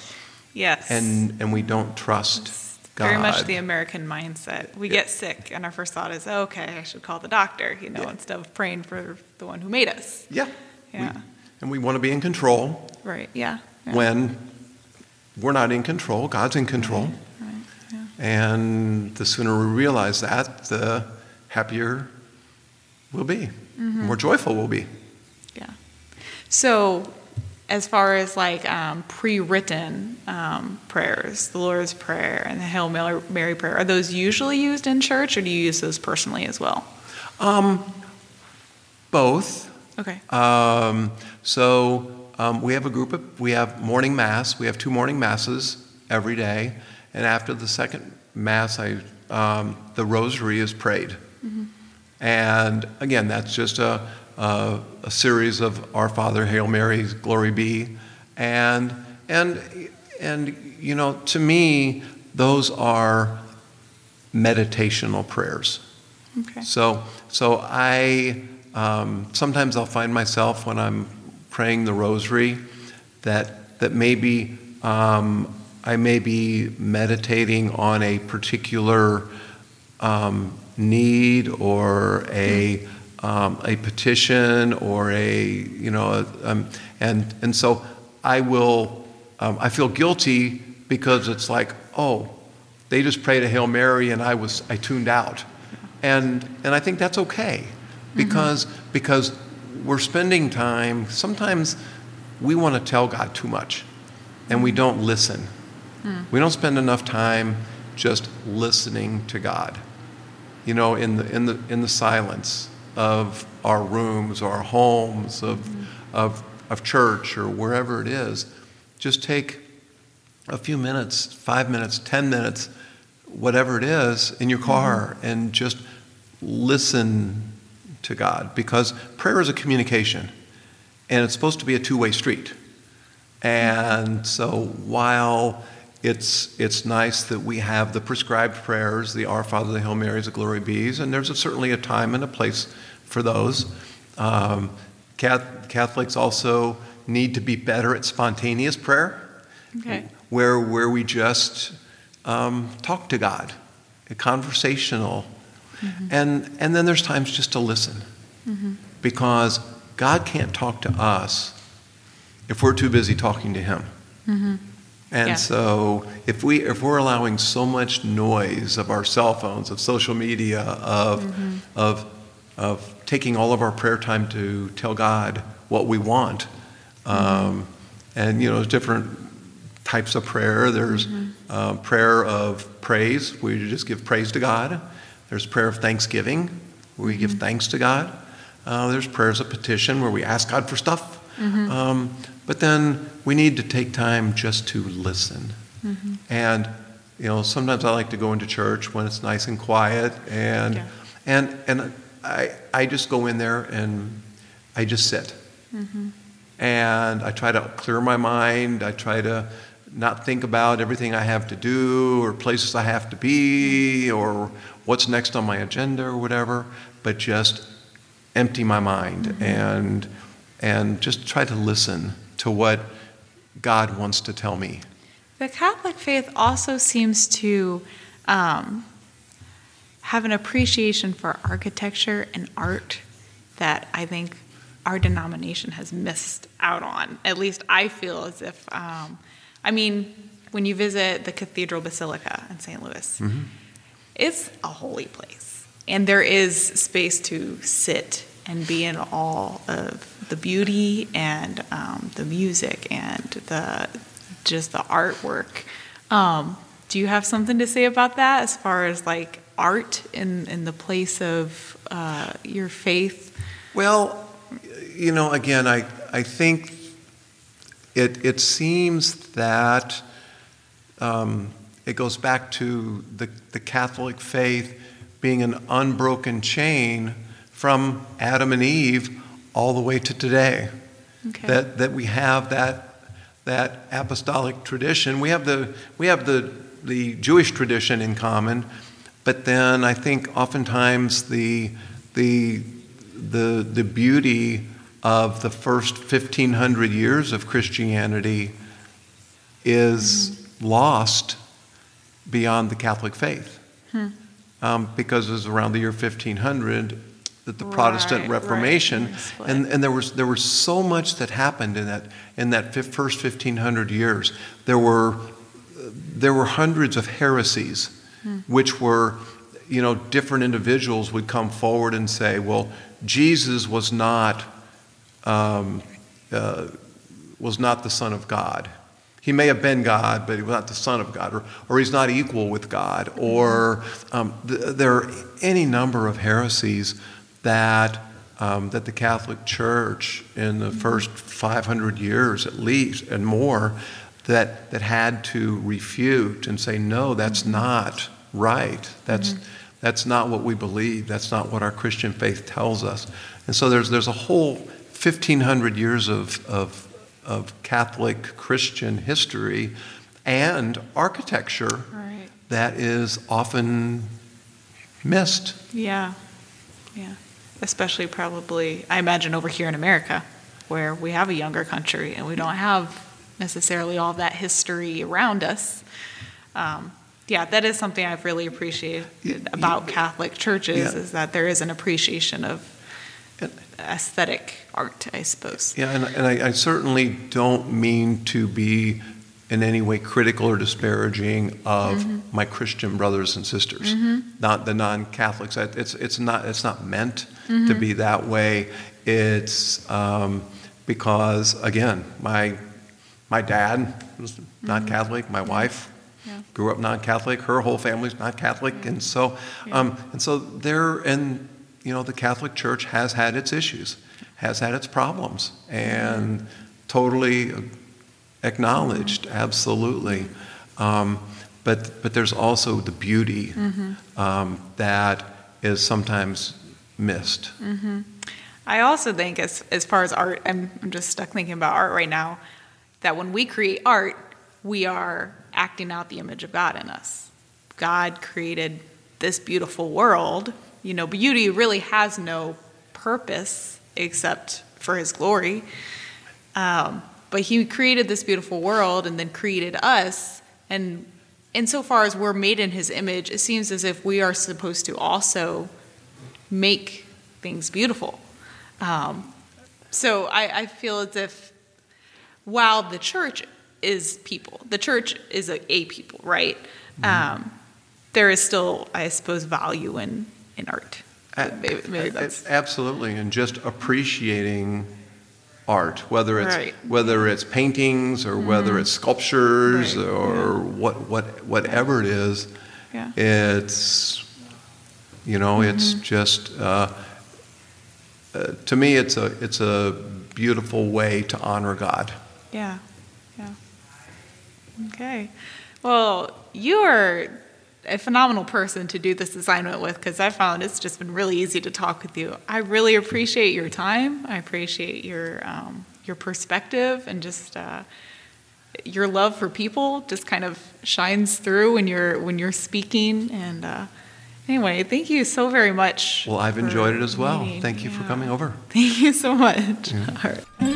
Speaker 2: Yes.
Speaker 3: and and we don't trust God.
Speaker 2: Very much the American mindset. We get sick, and our first thought is, oh, "Okay, I should call the doctor," you know,
Speaker 3: Yeah.
Speaker 2: instead of praying for the one who made us.
Speaker 3: yeah, we-
Speaker 2: Yeah.
Speaker 3: And we want to be in control
Speaker 2: Right. Yeah. yeah.
Speaker 3: when we're not in control. God's in control,
Speaker 2: Right. Yeah.
Speaker 3: and the sooner we realize that, the happier we'll be,
Speaker 2: Mm-hmm.
Speaker 3: more joyful we'll be.
Speaker 2: Yeah. So, as far as like um, pre-written um, prayers, the Lord's Prayer and the Hail Mary, Mary prayer, are those usually used in church, or do you use those personally as well?
Speaker 3: Um, both.
Speaker 2: Okay.
Speaker 3: Um, so um, we have a group of, we have morning mass. We have two morning masses every day. And after the second mass, I, um, the rosary is prayed. And again, that's just a, a, a series of Our Father, Hail Mary, Glory Be. And, and, and, you know, to me, those are meditational prayers.
Speaker 2: Okay.
Speaker 3: So, so I um, sometimes I'll find myself when I'm praying the rosary that that maybe um, I may be meditating on a particular um, need or a um, a petition or a you know um, and and so I will um, I feel guilty because it's like oh they just prayed a hail mary and I was I tuned out. And and I think that's okay because because we're spending time sometimes we want to tell God too much and we don't listen. Hmm. We don't spend enough time just listening to God. You know in the in the in the silence of our rooms or our homes of hmm. of of church or wherever it is just take a few minutes 5 minutes 10 minutes whatever it is in your hmm. car and just listen to God because prayer is a communication and it's supposed to be a two way street. And so while it's, it's nice that we have the prescribed prayers, the Our Father, the Hail Marys, the Glory Be's, and there's a, certainly a time and a place for those. Um, Catholics also need to be better at spontaneous prayer,
Speaker 2: Okay.
Speaker 3: where, where we just um, talk to God, a conversational. Mm-hmm. And, and then there's times just to listen. Mm-hmm. Because God can't talk to us if we're too busy talking to Him. Mm-hmm. And
Speaker 2: Yeah.
Speaker 3: so if, we, if we're allowing so much noise of our cell phones, of social media, of, of, of taking all of our prayer time to tell God what we want, um, and you know, there's different types of prayer. There's uh, prayer of praise, where you just give praise to God. There's prayer of thanksgiving, where we give thanks to God. Uh, there's prayers of petition, where we ask God for stuff. Um, but then we need to take time just to listen. And you know, sometimes I like to go into church when it's nice and quiet, and
Speaker 2: Yeah.
Speaker 3: and and I I just go in there and I just sit and I try to clear my mind. I try to not think about everything I have to do or places I have to be or what's next on my agenda or whatever, but just empty my mind and and just try to listen to what God wants to tell me.
Speaker 2: The Catholic faith also seems to um, have an appreciation for architecture and art that I think our denomination has missed out on. At least I feel as if, um, I mean, when you visit the Cathedral Basilica in St. Louis, it's a holy place. And there is space to sit and be in awe of the beauty and um, the music and the just the artwork. Um, do you have something to say about that as far as like art in, in the place of uh, your faith?
Speaker 3: Well, you know, again, I, I think it, it seems that um, it goes back to the, the Catholic faith being an unbroken chain from Adam and Eve all the way to today.
Speaker 2: Okay.
Speaker 3: That, that we have that, that apostolic tradition. We have, the, we have the, the Jewish tradition in common, but then I think oftentimes the, the, the, the beauty of the first 1500 years of Christianity is lost beyond the Catholic faith. Um, because it was around the year 1500 that the Protestant
Speaker 2: Right, right.
Speaker 3: Reformation,
Speaker 2: split.
Speaker 3: and, and there, was, there was so much that happened in that, in that first 1500 years. There were, there were hundreds of heresies, which were, you know, different individuals would come forward and say, well, Jesus was not, um, uh, was not the Son of God. He may have been God, but he was not the Son of God, or, or he's not equal with God, or um, th- there are any number of heresies that, um, that the Catholic Church in the first 500 years at least and more that, that had to refute and say, no, that's not right. That's, that's not what we believe. That's not what our Christian faith tells us. And so there's, there's a whole 1,500 years of, of, of Catholic Christian history and architecture
Speaker 2: Right.
Speaker 3: that is often missed.
Speaker 2: Yeah, yeah. Especially probably, I imagine over here in America, where we have a younger country and we don't have necessarily all that history around us. Um, yeah, that is something I've really appreciated about Catholic churches
Speaker 3: Yeah.
Speaker 2: is that there is an appreciation of aesthetic art, I suppose.
Speaker 3: Yeah, and, and I, I certainly don't mean to be in any way critical or disparaging of my Christian brothers and sisters, not the non-Catholics. It's, it's not, it's not meant to be that way. It's um, because, again, my, my dad was not Catholic, my wife
Speaker 2: Yeah.
Speaker 3: grew up non-Catholic, her whole family's not Catholic, and so, um, and so they're and you know, the Catholic Church has had its issues, has had its problems, and totally acknowledged, absolutely. Um, but but there's also the beauty um, that is sometimes missed.
Speaker 2: I also think, as, as far as art, I'm, I'm just stuck thinking about art right now, that when we create art, we are acting out the image of God in us. God created this beautiful world. You know, beauty really has no purpose except for His glory. Um, but He created this beautiful world and then created us. And insofar as we're made in His image, it seems as if we are supposed to also make things beautiful. Um, so I, I feel as if while the church is people, the church is a, a people, right? Mm-hmm. Um, there is still, I suppose, value in, in art.
Speaker 3: Maybe, maybe that's... Absolutely, and just appreciating art, whether it's right. whether it's paintings or mm-hmm. whether it's sculptures right. or yeah. what what whatever it is. Yeah. It's you know, mm-hmm. it's just uh, uh, to me, it's a it's a beautiful way to honor God.
Speaker 2: Yeah, yeah. Okay. Well, you are a phenomenal person to do this assignment with because I found it's just been really easy to talk with you. I really appreciate your time. I appreciate your um, your perspective and just uh, your love for people. Just kind of shines through when you're when you're speaking and. Uh, Anyway, thank you so very much.
Speaker 3: Well, I've enjoyed it as well. Meeting. Thank you yeah. for coming over.
Speaker 2: Thank you so much. Yeah.